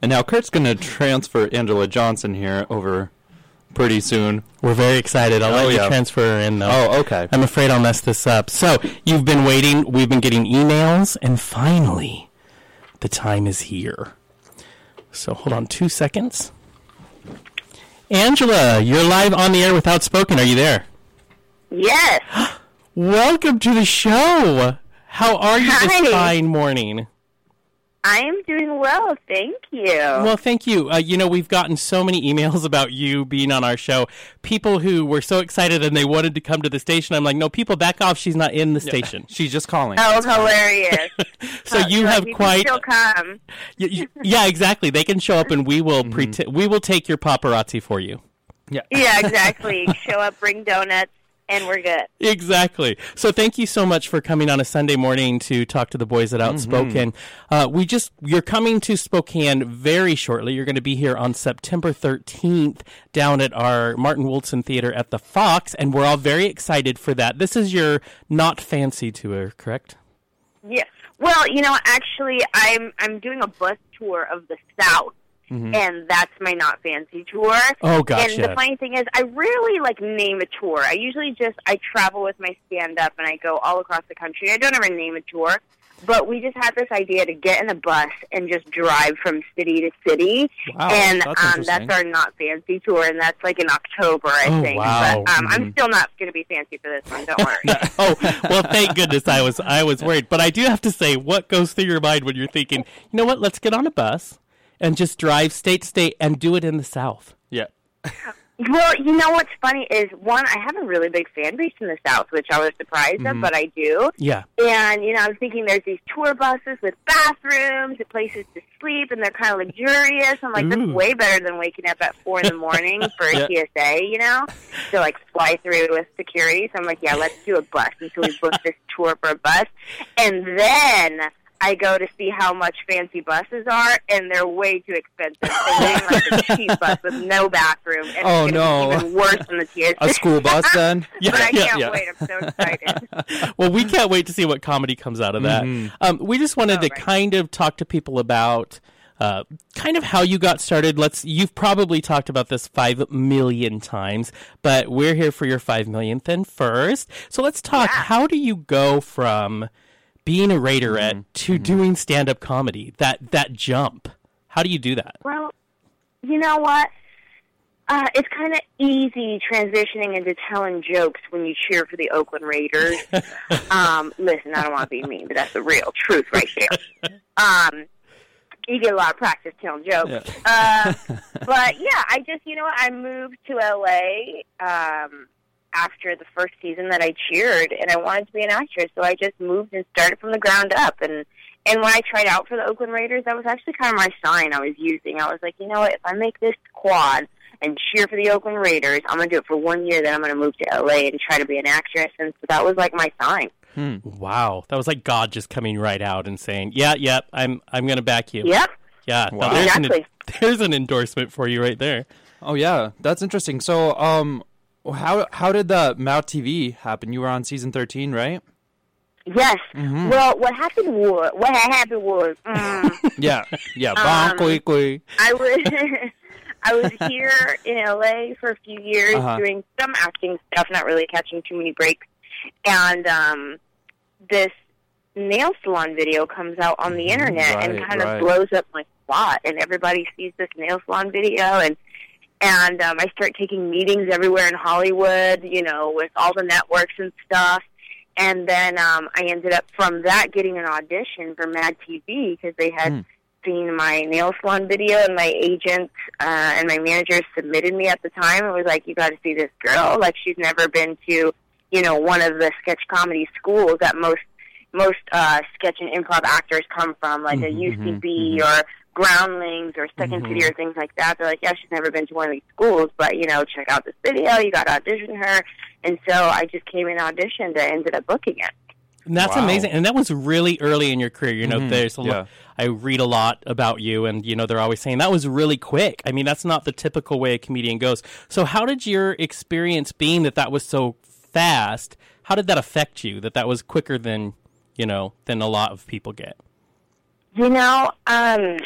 And now Kurt's going to transfer Angela Johnson here over pretty soon. We're very excited. I'll Oh, let you yeah. transfer her in though. Oh, okay. I'm afraid I'll mess this up. So you've been waiting. We've been getting emails, and finally, the time is here. So hold on two seconds. Angela, you're live on the air with Outspoken. Are you there? Yes. Welcome to the show. How are you this fine morning? I am doing well, thank you. Well, thank you. Uh, you know, we've gotten so many emails about you being on our show. People who were so excited and they wanted to come to the station. I'm like, no, people, back off. She's not in the station. She's just calling. that was hilarious. So you have can quite. still come. Y- y- yeah, exactly. They can show up and we will Mm-hmm. pretend. We will take your paparazzi for you. Yeah. Yeah, exactly. Show up, bring donuts, and we're good. Exactly. So thank you so much for coming on a Sunday morning to talk to the boys at Outspoken. Uh, we just you're coming to Spokane very shortly. You're going to be here on September 13th down at our Martin Woldson Theater at the Fox, and we're all very excited for that. This is your not fancy tour, correct? Yeah. Well, you know, actually, I'm I'm doing a bus tour of the South, and that's my not fancy tour. Mm-hmm. Oh, gotcha. And the funny thing is, I really like name a tour. I usually just I travel with my stand up and I go all across the country. I don't ever name a tour, but we just had this idea to get in a bus and just drive from city to city. Wow, and that's um, that's our not fancy tour, and that's like in October, I Oh, think. wow. But um, I'm still not going to be fancy for this one. Don't worry. oh well, thank goodness I was I was worried. But I do have to say, what goes through your mind when you're thinking, you know what? Let's get on a bus and just drive state to state and do it in the South. Yeah. Well, you know what's funny is one, I have a really big fan base in the South, which I was surprised of, mm-hmm. but I do. Yeah. And you know, I'm thinking there's these tour buses with bathrooms and places to sleep, and they're kind of luxurious. I'm like, Ooh. that's way better than waking up at four in the morning for Yeah. TSA, you know, to like fly through with security. So I'm like, yeah, let's do a bus. And so we booked this tour for a bus, and then. I go to see how much fancy buses are, and they're way too expensive. They're getting like a cheap bus with no bathroom, and Oh, it's gonna no. even worse than the TSA. A school bus then? Yeah, but I yeah, can't yeah. wait. I'm so excited. well, we can't wait to see what comedy comes out of that. Mhm. Um, we just wanted Oh, to right. kind of talk to people about uh, kind of how you got started. Let's. You've probably talked about this five million times, but we're here for your five millionth and first. So let's talk. Yeah. How do you go from being a Raiderette to doing stand up comedy? That that jump. How do you do that? Well, you know what? Uh, it's kind of easy transitioning into telling jokes when you cheer for the Oakland Raiders. um, listen, I don't want to be mean, but that's the real truth right there. Um, you get a lot of practice telling jokes. Uh, but yeah, I just, you know what? I moved to LA um, after the first season that I cheered, and I wanted to be an actress, so I just moved and started from the ground up. And and when I tried out for the Oakland Raiders, that was actually kind of my sign I was using. I was like, you know what? If I make this quad and cheer for the Oakland Raiders, I'm going to do it for one year. Then I'm going to move to LA and try to be an actress. And so that was like my sign. Wow, that was like God just coming right out and saying, "Yeah, yeah, I'm I'm going to back you." Yep. Yeah, Wow. there's, an, Exactly. there's an endorsement for you right there. Oh yeah, that's interesting. So, um, how how did the Mad TV happen? You were on season thirteen, right? Yes. Well, what happened was what happened was mm, Yeah, yeah. Um, kui, kui. I was I was here in LA for a few years Uh-huh. doing some acting stuff, not really catching too many breaks. And um this nail salon video comes out on the internet and kind right. of blows up my spot and everybody sees this nail salon video and and um I start taking meetings everywhere in Hollywood, you know, with all the networks and stuff. And then um I ended up from that getting an audition for Mad TV because they had Hmm. seen my nail salon video and my agent uh, and my manager submitted me at the time and was like, "You got to see this girl. Like she's never been to, you know, one of the sketch comedy schools that most most uh, sketch and improv actors come from, like a Mhm, UCB or Groundlings or 2nd City or things like that. They're like, yeah, she's never been to one of these schools, but you know, check out this video. You got to audition her. And so I just came and auditioned and ended up booking it. And that's Wow. amazing. And that was really early in your career. You know, Mhm, there's a yeah. lot, I read a lot about you, and you know they're always saying that was really quick. I mean, that's not the typical way a comedian goes. So, how did your experience being that that was so fast? How did that affect you? That that was quicker than you know than a lot of people get. You know, um,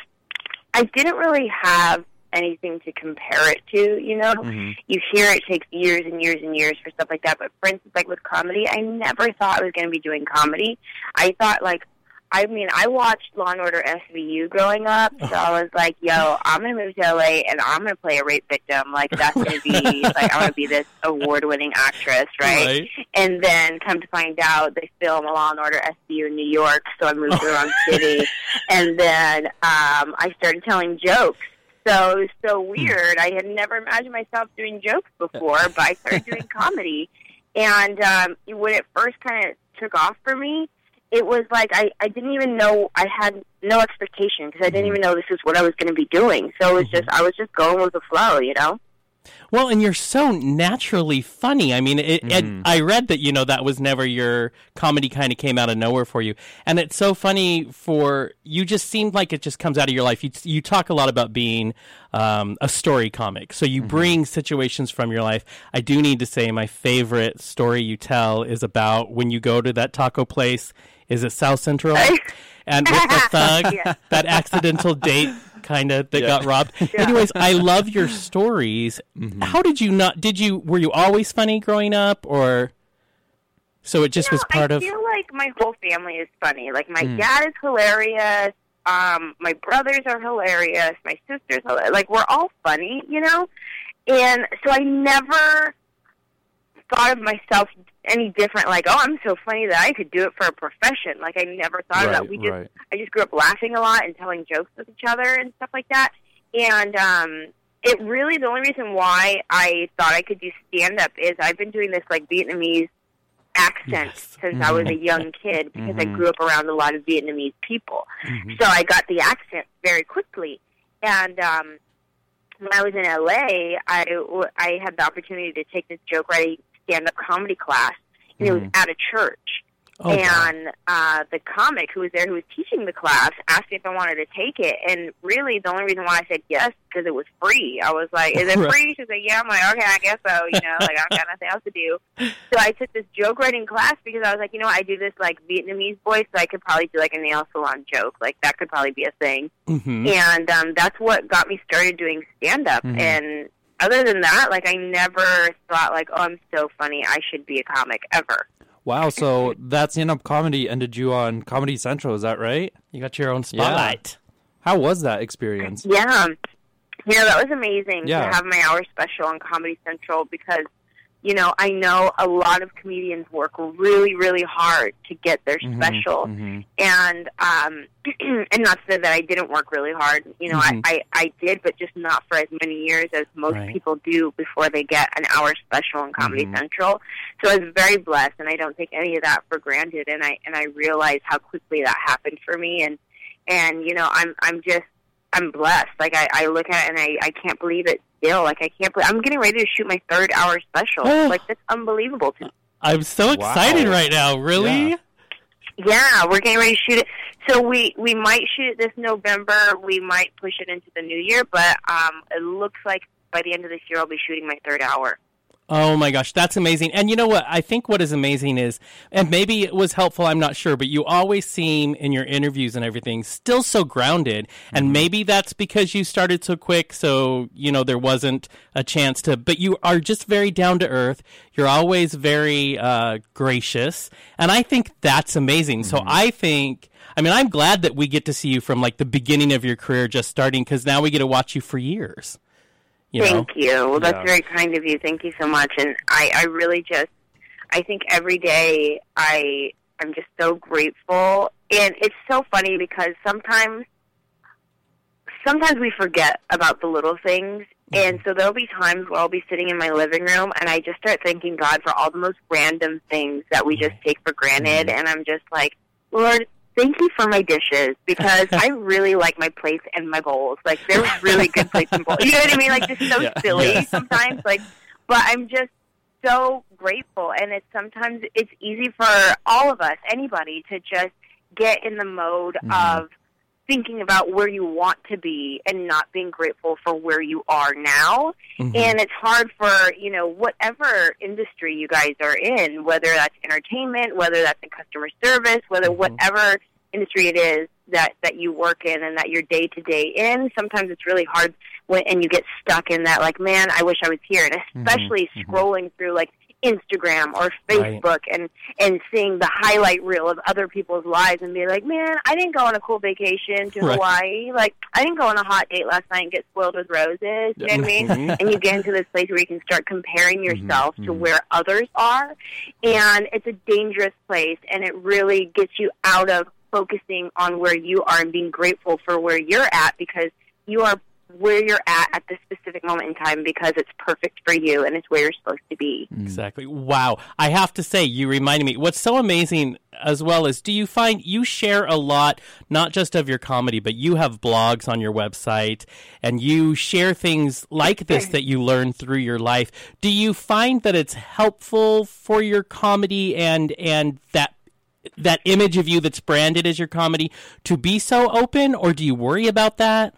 I didn't really have anything to compare it to. You know, Mhm. you hear it takes years and years and years for stuff like that. But for instance, like with comedy, I never thought I was going to be doing comedy. I thought like. I mean, I watched Law and Order SVU growing up, so I was like, "Yo, I'm gonna move to LA and I'm gonna play a rape victim. Like that's gonna be like I'm gonna be this award-winning actress, right?" And then come to find out, they film Law and Order SVU in New York, so I moved to the wrong city. And then um, I started telling jokes. So it was so weird. I had never imagined myself doing jokes before, but I started doing comedy. And um, when it first kind of took off for me, it was like I, I didn't even know I had no expectation because I didn't even know this is what I was going to be doing. So it was just I was just going with the flow, you know. Well, and you're so naturally funny. I mean, it, it, Mhm. I read that you know that was never your comedy kind of came out of nowhere for you, and it's so funny for you. Just seemed like it just comes out of your life. You you talk a lot about being um, a story comic, so you bring situations from your life. I do need to say my favorite story you tell is about when you go to that taco place. Is it South Central? and with the thug, Yeah. that accidental date kind of that Yeah. got robbed. Anyways, I love your stories. How did you not? Did you were you always funny growing up, or so it just No, was part I of? I feel like my whole family is funny. Like my Mm. dad is hilarious. Um, my brothers are hilarious. My sister's hilarious. Like we're all funny, you know. And so I never thought of myself any different. Like, oh, I'm so funny that I could do it for a profession. Like I never thought of that. We just right. I just grew up laughing a lot and telling jokes with each other and stuff like that. And um it really the only reason why I thought I could do stand up is I've been doing this like Vietnamese accent Yes. since I was a young kid because I Mhm. grew up around a lot of Vietnamese people. Mhm. So I got the accent very quickly. And um when I was in LA, I w- I had the opportunity to take this joke writing stand up comedy class and it was Mhm. at a church Oh, and uh, the comic who was there, who was teaching the class, asked me if I wanted to take it. And really, the only reason why I said yes because it was free. I was like, "Is it Right. free?" She said, "Yeah." I'm like, "Okay, I guess so." You know, like I don't got nothing else to do. So I took this joke writing class because I was like, you know, what, I do this like Vietnamese voice, so I could probably do like a nail salon joke. Like that could probably be a thing. Mhm. And um, that's what got me started doing stand up. Mhm. And other than that, like I never thought like, oh, I'm so funny, I should be a comic ever. Wow, so that stand up comedy ended you on Comedy Central, is that right? you got your own spotlight. How was that experience? Yeah. You know, that was amazing Yeah. to have my hour special on Comedy Central because, you know, I know a lot of comedians work really, really hard to get their Mhm, special. mhm. And um and not to say that I didn't work really hard. You know, Mhm. I, I, I did, but just not for as many years as most Right. people do before they get an hour special on Comedy Mhm. Central. So I was very blessed and I don't take any of that for granted and I and I realized how quickly that happened for me and and you know, I'm I'm just I'm blessed. Like I, I look at it and I, I can't believe it still. Like I can't believe I'm getting ready to shoot my third hour special. Oh. like that's unbelievable to me. I'm so Wow. excited right now. Really? Yeah. Yeah, we're getting ready to shoot it. So we we might shoot it this November. We might push it into the new year, but um, it looks like by the end of this year I'll be shooting my third hour. Oh my gosh, that's amazing. And you know what? I think what is amazing is, and maybe it was helpful, I'm not sure, but you always seem in your interviews and everything still so grounded. And maybe that's because you started so quick, so, you know, there wasn't a chance to, but you are just very down to earth. You're always very uh, gracious. And I think that's amazing. So I think. I mean, I'm glad that we get to see you from like the beginning of your career just starting because now we get to watch you for years. You know? Thank you. Well, that's Yeah. very kind of you. Thank you so much. And I, I really just, I think every day I, I'm just so grateful. And it's so funny because sometimes, sometimes we forget about the little things. Mm-hmm. And so there'll be times where I'll be sitting in my living room and I just start thanking God for all the most random things that we just take for granted. Mm-hmm. And I'm just like, Lord, thank you for my dishes because I really like my plates and my bowls. Like they're really good plates and bowls. You know what I mean? Like just so Yeah. silly Yeah. sometimes. Like, but I'm just so grateful, and it's sometimes it's easy for all of us, anybody, to just get in the mode Mhm. of thinking about where you want to be and not being grateful for where you are now. Mhm. And it's hard for, you know, whatever industry you guys are in, whether that's entertainment, whether that's in customer service, whether Mhm. whatever industry it is that that you work in and that you're day to day in. Sometimes it's really hard when and you get stuck in that like, man, I wish I was here, and especially scrolling through like Instagram or Right. Facebook and and seeing the highlight reel of other people's lives and be like, man, I didn't go on a cool vacation to Right. Hawaii. Like, I didn't go on a hot date last night and get spoiled with roses. You know what I mean? and you get into this place where you can start comparing mm-hmm. yourself to mm-hmm. where others are, and it's a dangerous place, and it really gets you out of focusing on where you are and being grateful for where you're at because you are where you're at at this specific moment in time because it's perfect for you and it's where you're supposed to be. Mm. Exactly. Wow. I have to say, you reminded me. What's so amazing as well is do you find you share a lot, not just of your comedy, but you have blogs on your website and you share things like this that you learn through your life. Do you find that it's helpful for your comedy and, and that that image of you that's branded as your comedy to be so open, or do you worry about that?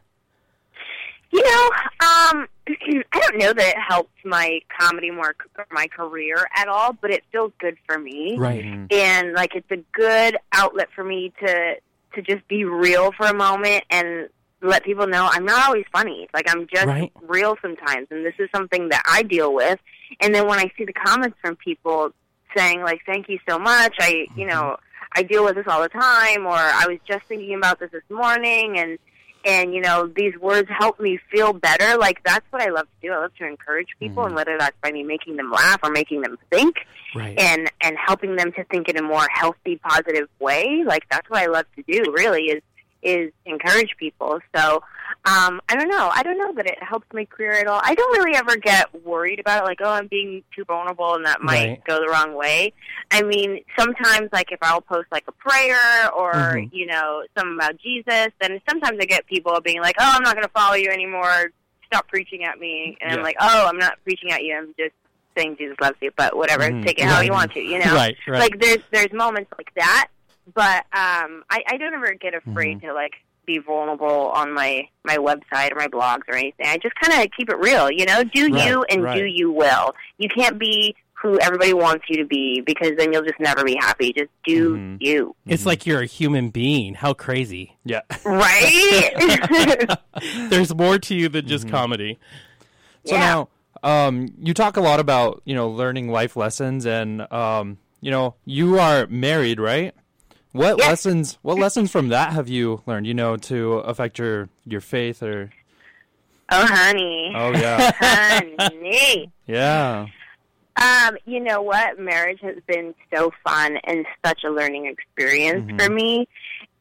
You know, um, I don't know that it helps my comedy more or my career at all, but it feels good for me. Right. and like it's a good outlet for me to to just be real for a moment and let people know I'm not always funny. Like I'm just Right. real sometimes, and this is something that I deal with. And then when I see the comments from people saying like, "Thank you so much," I you know I deal with this all the time, or I was just thinking about this this morning, and and you know these words help me feel better. Like that's what I love to do. I love to encourage people, mm-hmm. and whether that's by me making them laugh or making them think Right. and and helping them to think in a more healthy, positive way. Like that's what I love to do. Really is is encourage people. So um, I don't know. I don't know that it helps my career at all. I don't really ever get worried about it. Like oh, I'm being too vulnerable, and that might Right. go the wrong way. I mean, sometimes like if I'll post like a prayer or Mhm. you know something about Jesus, then sometimes I get people being like, oh, I'm not going to follow you anymore. Stop preaching at me. And Yeah. I'm like, oh, I'm not preaching at you. I'm just saying Jesus loves you, but whatever. Mhm. Take it how you want to, you know? Right. Right. Like there's there's moments like that, but um I, I don't ever get afraid to like be vulnerable on my my website or my blogs or anything. I just kind of keep it real, you know? Do Right, you and do you will. You can't be who everybody wants you to be because then you'll just never be happy. Just do Mhm. you. it's like you're a human being. How crazy. Yeah. Right? There's more to you than just comedy. So Yeah. now, um, you talk a lot about you know learning life lessons, and um, you know you are married, right? What Yes. lessons? What lessons from that have you learned? You know, to affect your your faith, or oh honey. oh yeah, honey. yeah, Um, you know what? Marriage has been so fun and such a learning experience for me.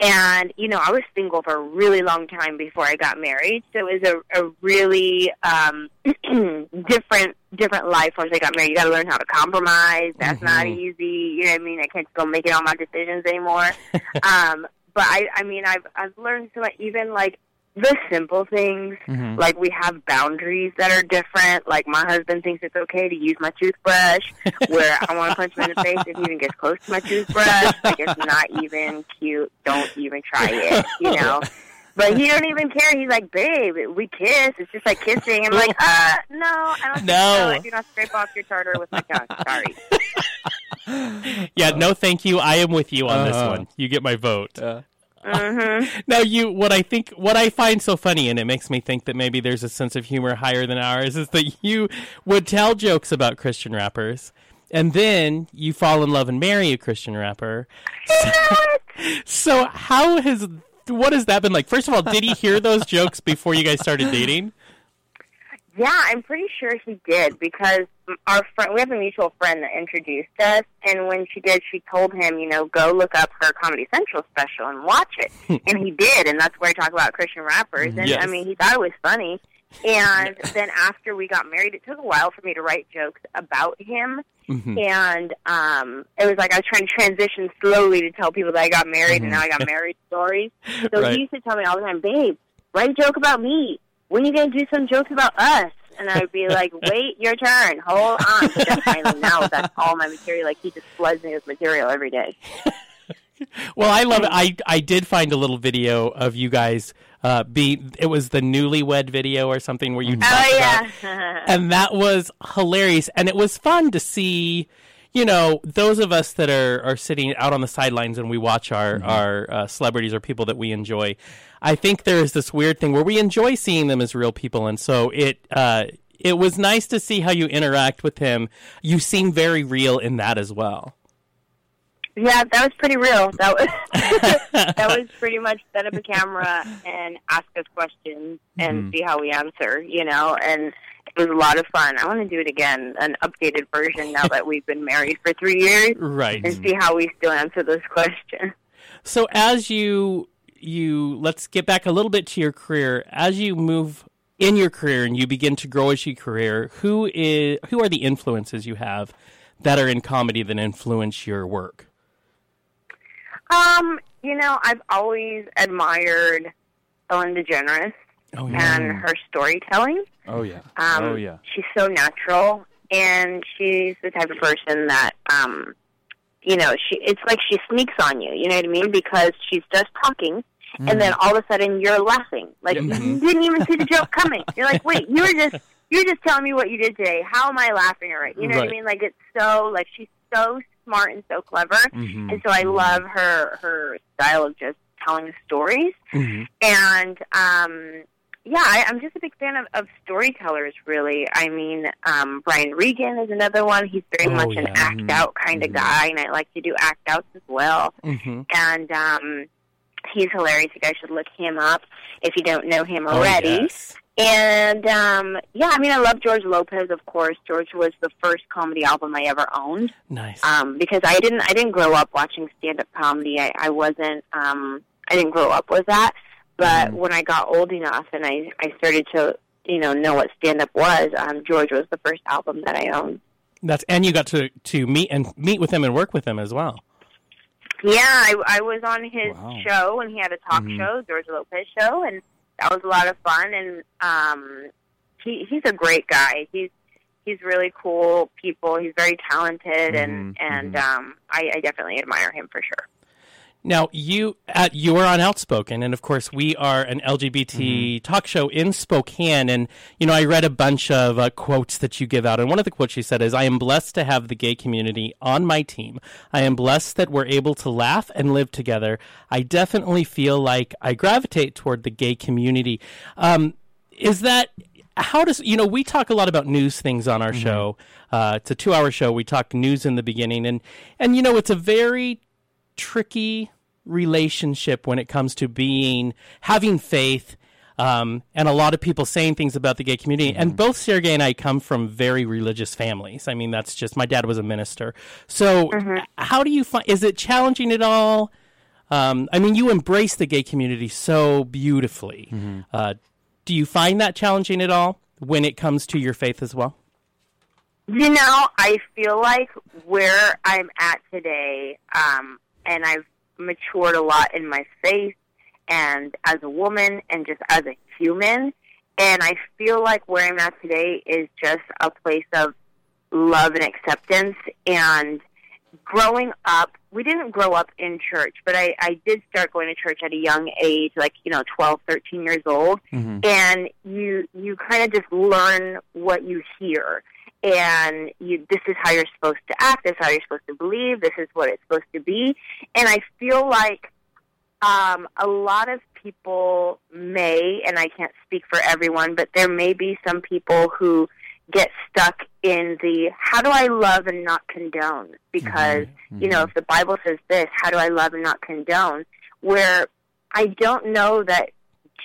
And, you know, I was single for a really long time before I got married. So it was a, a really um different different life once I got married. You gotta learn how to compromise. That's not easy. You know what I mean? I can't go making all my decisions anymore. um, but I I mean I've I've learned so much even like the simple things Mhm. like we have boundaries that are different. Like my husband thinks it's okay to use my toothbrush, where I want to punch him in the face if he even gets close to my toothbrush. Like it's not even cute. Don't even try it. You know. But he don't even care. He's like, babe, we kiss. It's just like kissing. I'm like, uh, no, I don't think No. so. I do not scrape off your tartar with my tongue. Sorry. Yeah, no, thank you. I am with you on this Uh-huh. one. You get my vote. Uh, hmm Now, you, what I think, what I find so funny, and it makes me think that maybe there's a sense of humor higher than ours, is that you would tell jokes about Christian rappers, and then you fall in love and marry a Christian rapper. So, how has what has that been like? First of all, did he hear those jokes before you guys started dating? Yeah, I'm pretty sure he did because our friend, we have a mutual friend that introduced us, and when she did, she told him, you know, go look up her Comedy Central special and watch it, and he did, and that's where I talk about Christian rappers, and Yes. I mean, he thought it was funny, and then after we got married, it took a while for me to write jokes about him, Mhm. and um, it was like I was trying to transition slowly to tell people that I got married, and now I got married stories. So Right. he used to tell me all the time, babe, write a joke about me. When you gonna do some jokes about us? And I would be like, wait your turn, hold on. But then finally now that's all my material. Like he just floods me with material every day. Well, I love it. I I did find a little video of you guys. Uh, be it was the newlywed video or something where you talked Oh about yeah. and that was hilarious and it was fun to see you know, those of us that are, are sitting out on the sidelines and we watch our Mm-hmm. our uh, celebrities or people that we enjoy, I think there is this weird thing where we enjoy seeing them as real people, and so it uh, it was nice to see how you interact with him. You seem very real in that as well. Yeah, that was pretty real. That was that was pretty much set up a camera and ask us questions and mm-hmm. see how we answer. You know, and it was a lot of fun. I want to do it again, an updated version now that we've been married for three years, Right. and see how we still answer those questions. So as you you let's get back a little bit to your career. As you move in your career and you begin to grow as your career, who is who are the influences you have that are in comedy that influence your work? Um, you know, I've always admired Ellen DeGeneres Oh and her storytelling. Oh yeah. Um, oh yeah. She's so natural, and she's the type of person that, um, you know, she. It's like she sneaks on you. You know what I mean? Because she's just talking, and then all of a sudden you're laughing, like you didn't even see the joke coming. You're like, wait, you were just you were just telling me what you did today. How am I laughing at it? You know what I mean? Like it's so like she's so smart and so clever, Mhm. and so I love her her style of just telling stories Mhm. and um yeah I, i'm just a big fan of, of storytellers really i mean um brian regan is another one he's very Oh, much an yeah. act out kind of guy and i like to do act outs as well Mhm. and um he's hilarious you guys should look him up if you don't know him Oh, already yes. and um yeah i mean i love george lopez of course george was the first comedy album i ever owned Nice. um, because I didn't I didn't grow up watching stand up comedy. I, I wasn't um, I didn't grow up with that. But when I got old enough and I I started to you know know what stand up was, um, George was the first album that I owned. That's and you got to to meet and meet with him and work with him as well. Yeah, I, I was on his Wow. show and he had a talk show, George Lopez show, and that was a lot of fun. And um, he he's a great guy. He's he's really cool people. He's very talented, and Mhm, and um, I, I definitely admire him for sure. Now you at you are on Outspoken, and of course we are an LGBT talk show in Spokane. And you know I read a bunch of uh, quotes that you give out, and one of the quotes you said is, "I am blessed to have the gay community on my team. I am blessed that we're able to laugh and live together. I definitely feel like I gravitate toward the gay community." Um, is that how does you know we talk a lot about news things on our show uh, it's a two hour show we talk news in the beginning and and you know it's a very tricky relationship when it comes to being having faith um, and a lot of people saying things about the gay community. And both sergey and i come from very religious families. I mean that's just my dad was a minister. So how do you find is it challenging at all? Um, i mean you embrace the gay community so beautifully. Uh, do you find that challenging at all when it comes to your faith as well? You know, I feel like where I'm at today, um, and I've matured a lot in my faith and as a woman and just as a human. And I feel like where I'm at today is just a place of love and acceptance. And growing up, we didn't grow up in church, but I, I did start going to church at a young age, like, you know, 12, 13 years old. Mm-hmm. And you, you kind of just learn what you hear and you, this is how you're supposed to act. This is how you're supposed to believe. This is what it's supposed to be. And I feel like um, a lot of people may, and I can't speak for everyone, but there may be some people who get stuck in the how do I love and not condone? Because you know, if the Bible says this, how do I love and not condone? Where I don't know that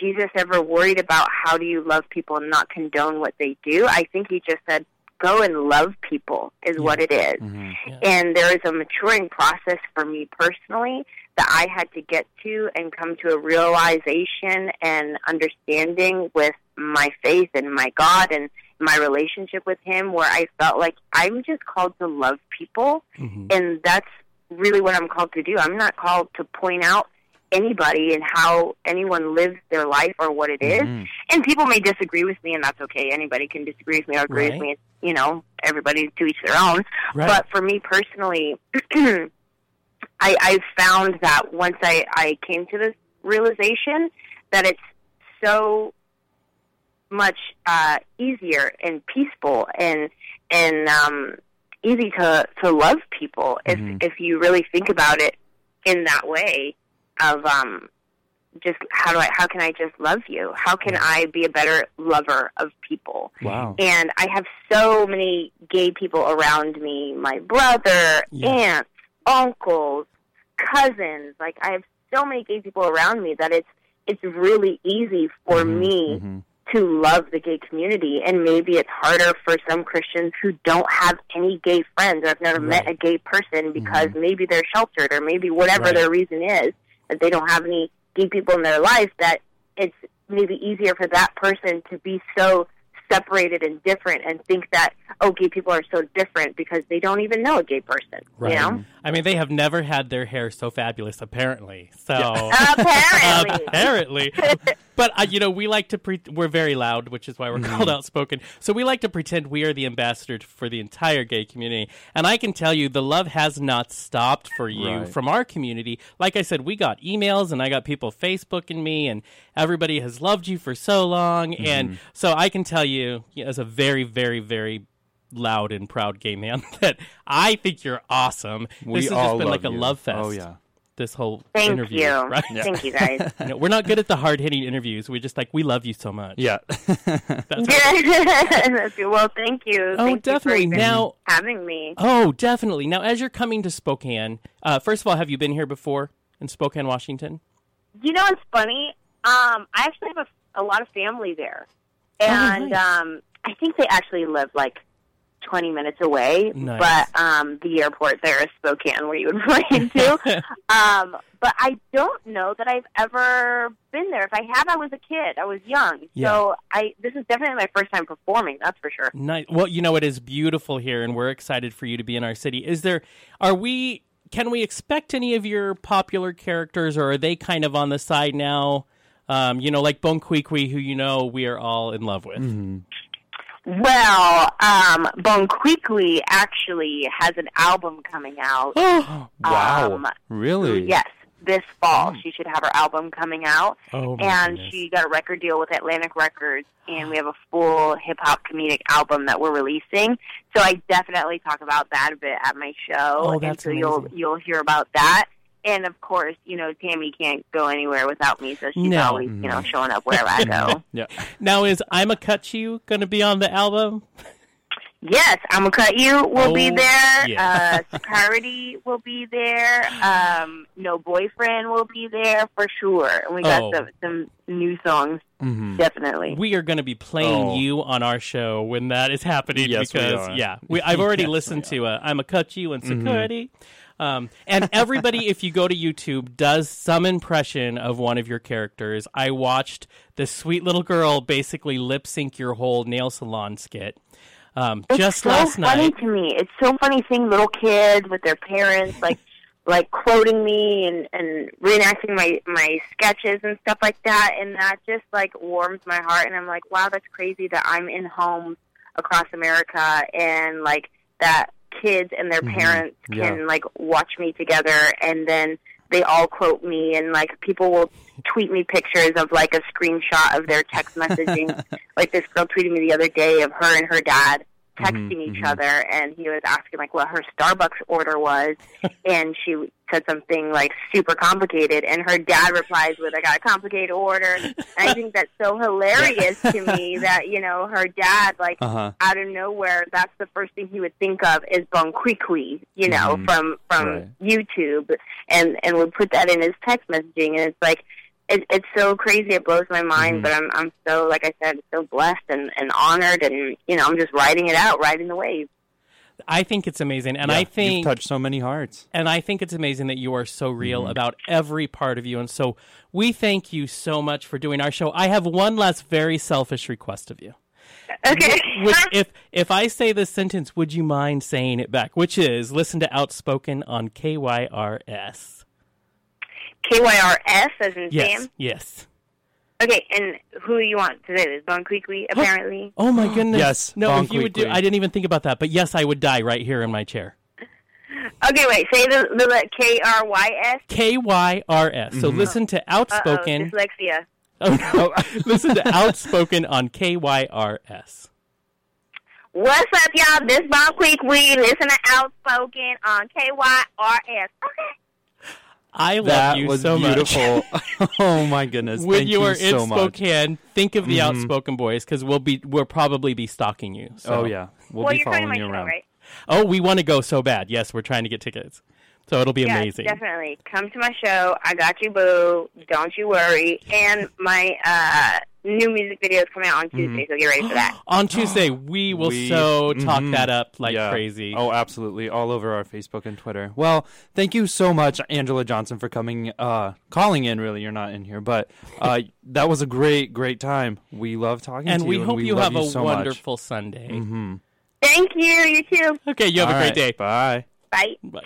Jesus ever worried about how do you love people and not condone what they do. I think he just said, go and love people is what it is. Mm-hmm. And there is a maturing process for me personally that I had to get to and come to a realization and understanding with my faith and my God and my relationship with Him where I felt like I'm just called to love people. Mm-hmm. And that's really what I'm called to do. I'm not called to point out anybody and how anyone lives their life or what it is. And people may disagree with me, and that's okay. Anybody can disagree with me or agree Right. with me. You know, everybody to each their own. Right. But for me personally, I, I found that once I, I came to this realization that it's so much uh, easier and peaceful and and um, easy to to love people if Mhm. if you really think about it in that way of um just how do I how can I just love you? How can I be a better lover of people? Wow. And I have so many gay people around me, my brother, Yeah. aunts, uncles, cousins. Like I have so many gay people around me that it's it's really easy for Mhm, me mhm. to love the gay community and maybe it's harder for some Christians who don't have any gay friends or have never met a gay person because maybe they're sheltered or maybe whatever Right. their reason is that they don't have any gay people in their life that it's maybe easier for that person to be so separated and different and think that oh gay people are so different because they don't even know a gay person Right. you know I mean, they have never had their hair so fabulous, apparently. So apparently apparently. but uh, you know, we like to pre- we're very loud, which is why we're called outspoken. So we like to pretend we are the ambassador for the entire gay community. And I can tell you, the love has not stopped for you Right. from our community. Like I said, we got emails, and I got people Facebooking me, and everybody has loved you for so long. And so I can tell you, you know, as a very, very, very loud and proud gay man, that I think you're awesome. We this has all just been like a you. love fest Oh yeah. this whole thank interview. you Right? thank you guys You know, we're not good at the hard hitting interviews. We're just like we love you so much. Yeah. That's yeah good. well thank you Oh, Thank you for definitely. even Now- having me Oh, definitely. Now, as you're coming to Spokane, uh, first of all, have you been here before in Spokane, Washington? You know what's funny? Um, I actually have a, a lot of family there, and nice. um, I think they actually live like twenty minutes away. Nice. But um, the airport there is Spokane, where you would fly into. um, but I don't know that I've ever been there. If I have, I was a kid. I was young, Yeah. so I this is definitely my first time performing. That's for sure. Nice. Well, you know, it is beautiful here, and we're excited for you to be in our city. Is there? Are we? Can we expect any of your popular characters, or are they kind of on the side now? Um, you know, like Bon Qui, who you know we are all in love with. Well, um, Bon Qui Qui actually has an album coming out. Oh, wow. Um, really? Yes, this fall she should have her album coming out, oh and goodness. she got a record deal with Atlantic Records, and we have a full hip hop comedic album that we're releasing. So I definitely talk about that a bit at my show, Oh, and that's so you'll you'll hear about that. And of course, you know Tammy can't go anywhere without me, so she's No. always you know showing up wherever I go. Yeah. Now, is I'm a cut you going to be on the album? Yes, I'm gonna cut you. Will be Oh, there. yeah. Uh, Security will be there. Um, no boyfriend will be there for sure. And we got Oh. some some new songs, hmm definitely. We are going to be playing Oh. you on our show when that is happening Yes, we because are. yeah, we, I've already Yes, listened we to uh, I'm a cut you and Mm-hmm. Um, and everybody, if you go to YouTube, does some impression of one of your characters. I watched this sweet little girl basically lip sync your whole nail salon skit um, It's just so last funny night. to me. It's so funny seeing little kids with their parents like like quoting me and and reenacting my my sketches and stuff like that and that just like warms my heart and I'm like wow that's crazy that I'm in homes across America and like that kids and their mm-hmm. parents Yeah. can like watch me together and then they all quote me and like people will tweet me pictures of like a screenshot of their text messaging like this girl tweeted me the other day of her and her dad texting each other and he was asking like what her starbucks order was and she said something like super complicated and her dad replies with i got a complicated order and i think that's so hilarious to me that you know her dad like Uh huh. out of nowhere, that's the first thing he would think of is Bon Qui Qui, you know, Mhm. from from Right. YouTube, and and would put that in his text messaging, and it's like. It, it's so crazy. It blows my mind, Mhm. but I'm I'm so like I said, so blessed and, and honored, and you know I'm just riding it out, riding the wave. I think it's amazing, and Yeah, I think you've touched so many hearts. And I think it's amazing that you are so real Mm-hmm. about every part of you. And so we thank you so much for doing our show. I have one last very selfish request of you. Okay. Which, if if I say this sentence, would you mind saying it back? Which is listen to Outspoken on KYRS. KYRS as in Yes, Sam. yes. Okay, and who you want to say this? Bon Qui Qui, apparently. Oh my goodness. Yes, No, Bon if you would do, I didn't even think about that. But yes, I would die right here in my chair. Okay, wait. Say the the K R Y S. KYRS. So mm-hmm. listen to Outspoken. dyslexia. Oh, no. listen to Outspoken on KYRS. What's up, y'all? This Bomb Quick We listen to Outspoken on KYRS. Okay. I love That you was so beautiful. oh my goodness! much. When Thank you are so in much. Spokane, think of the Mhm. outspoken boys because we'll be we'll probably be stalking you. So. Oh yeah, we'll, well, be you're following my you show, around. right? Oh, we want to go so bad. Yes, we're trying to get tickets. So it'll be Yes, amazing. definitely. Come to my show. I got you, boo. Don't you worry. And my uh, new music video is coming out on Tuesday, so get ready for that. On Tuesday, we will We- so talk mhm. that up like Yeah. crazy. Oh, absolutely, all over our Facebook and Twitter. Well, thank you so much, Angela Johnson, for coming, uh, calling in. Really, you're not in here, but uh, that was a great, great time. We love talking and to we you, hope and we hope you love have a so much. wonderful Sunday. Mhm. Thank you. You too. Okay, you have All a great right, day. Bye. Bye. Bye.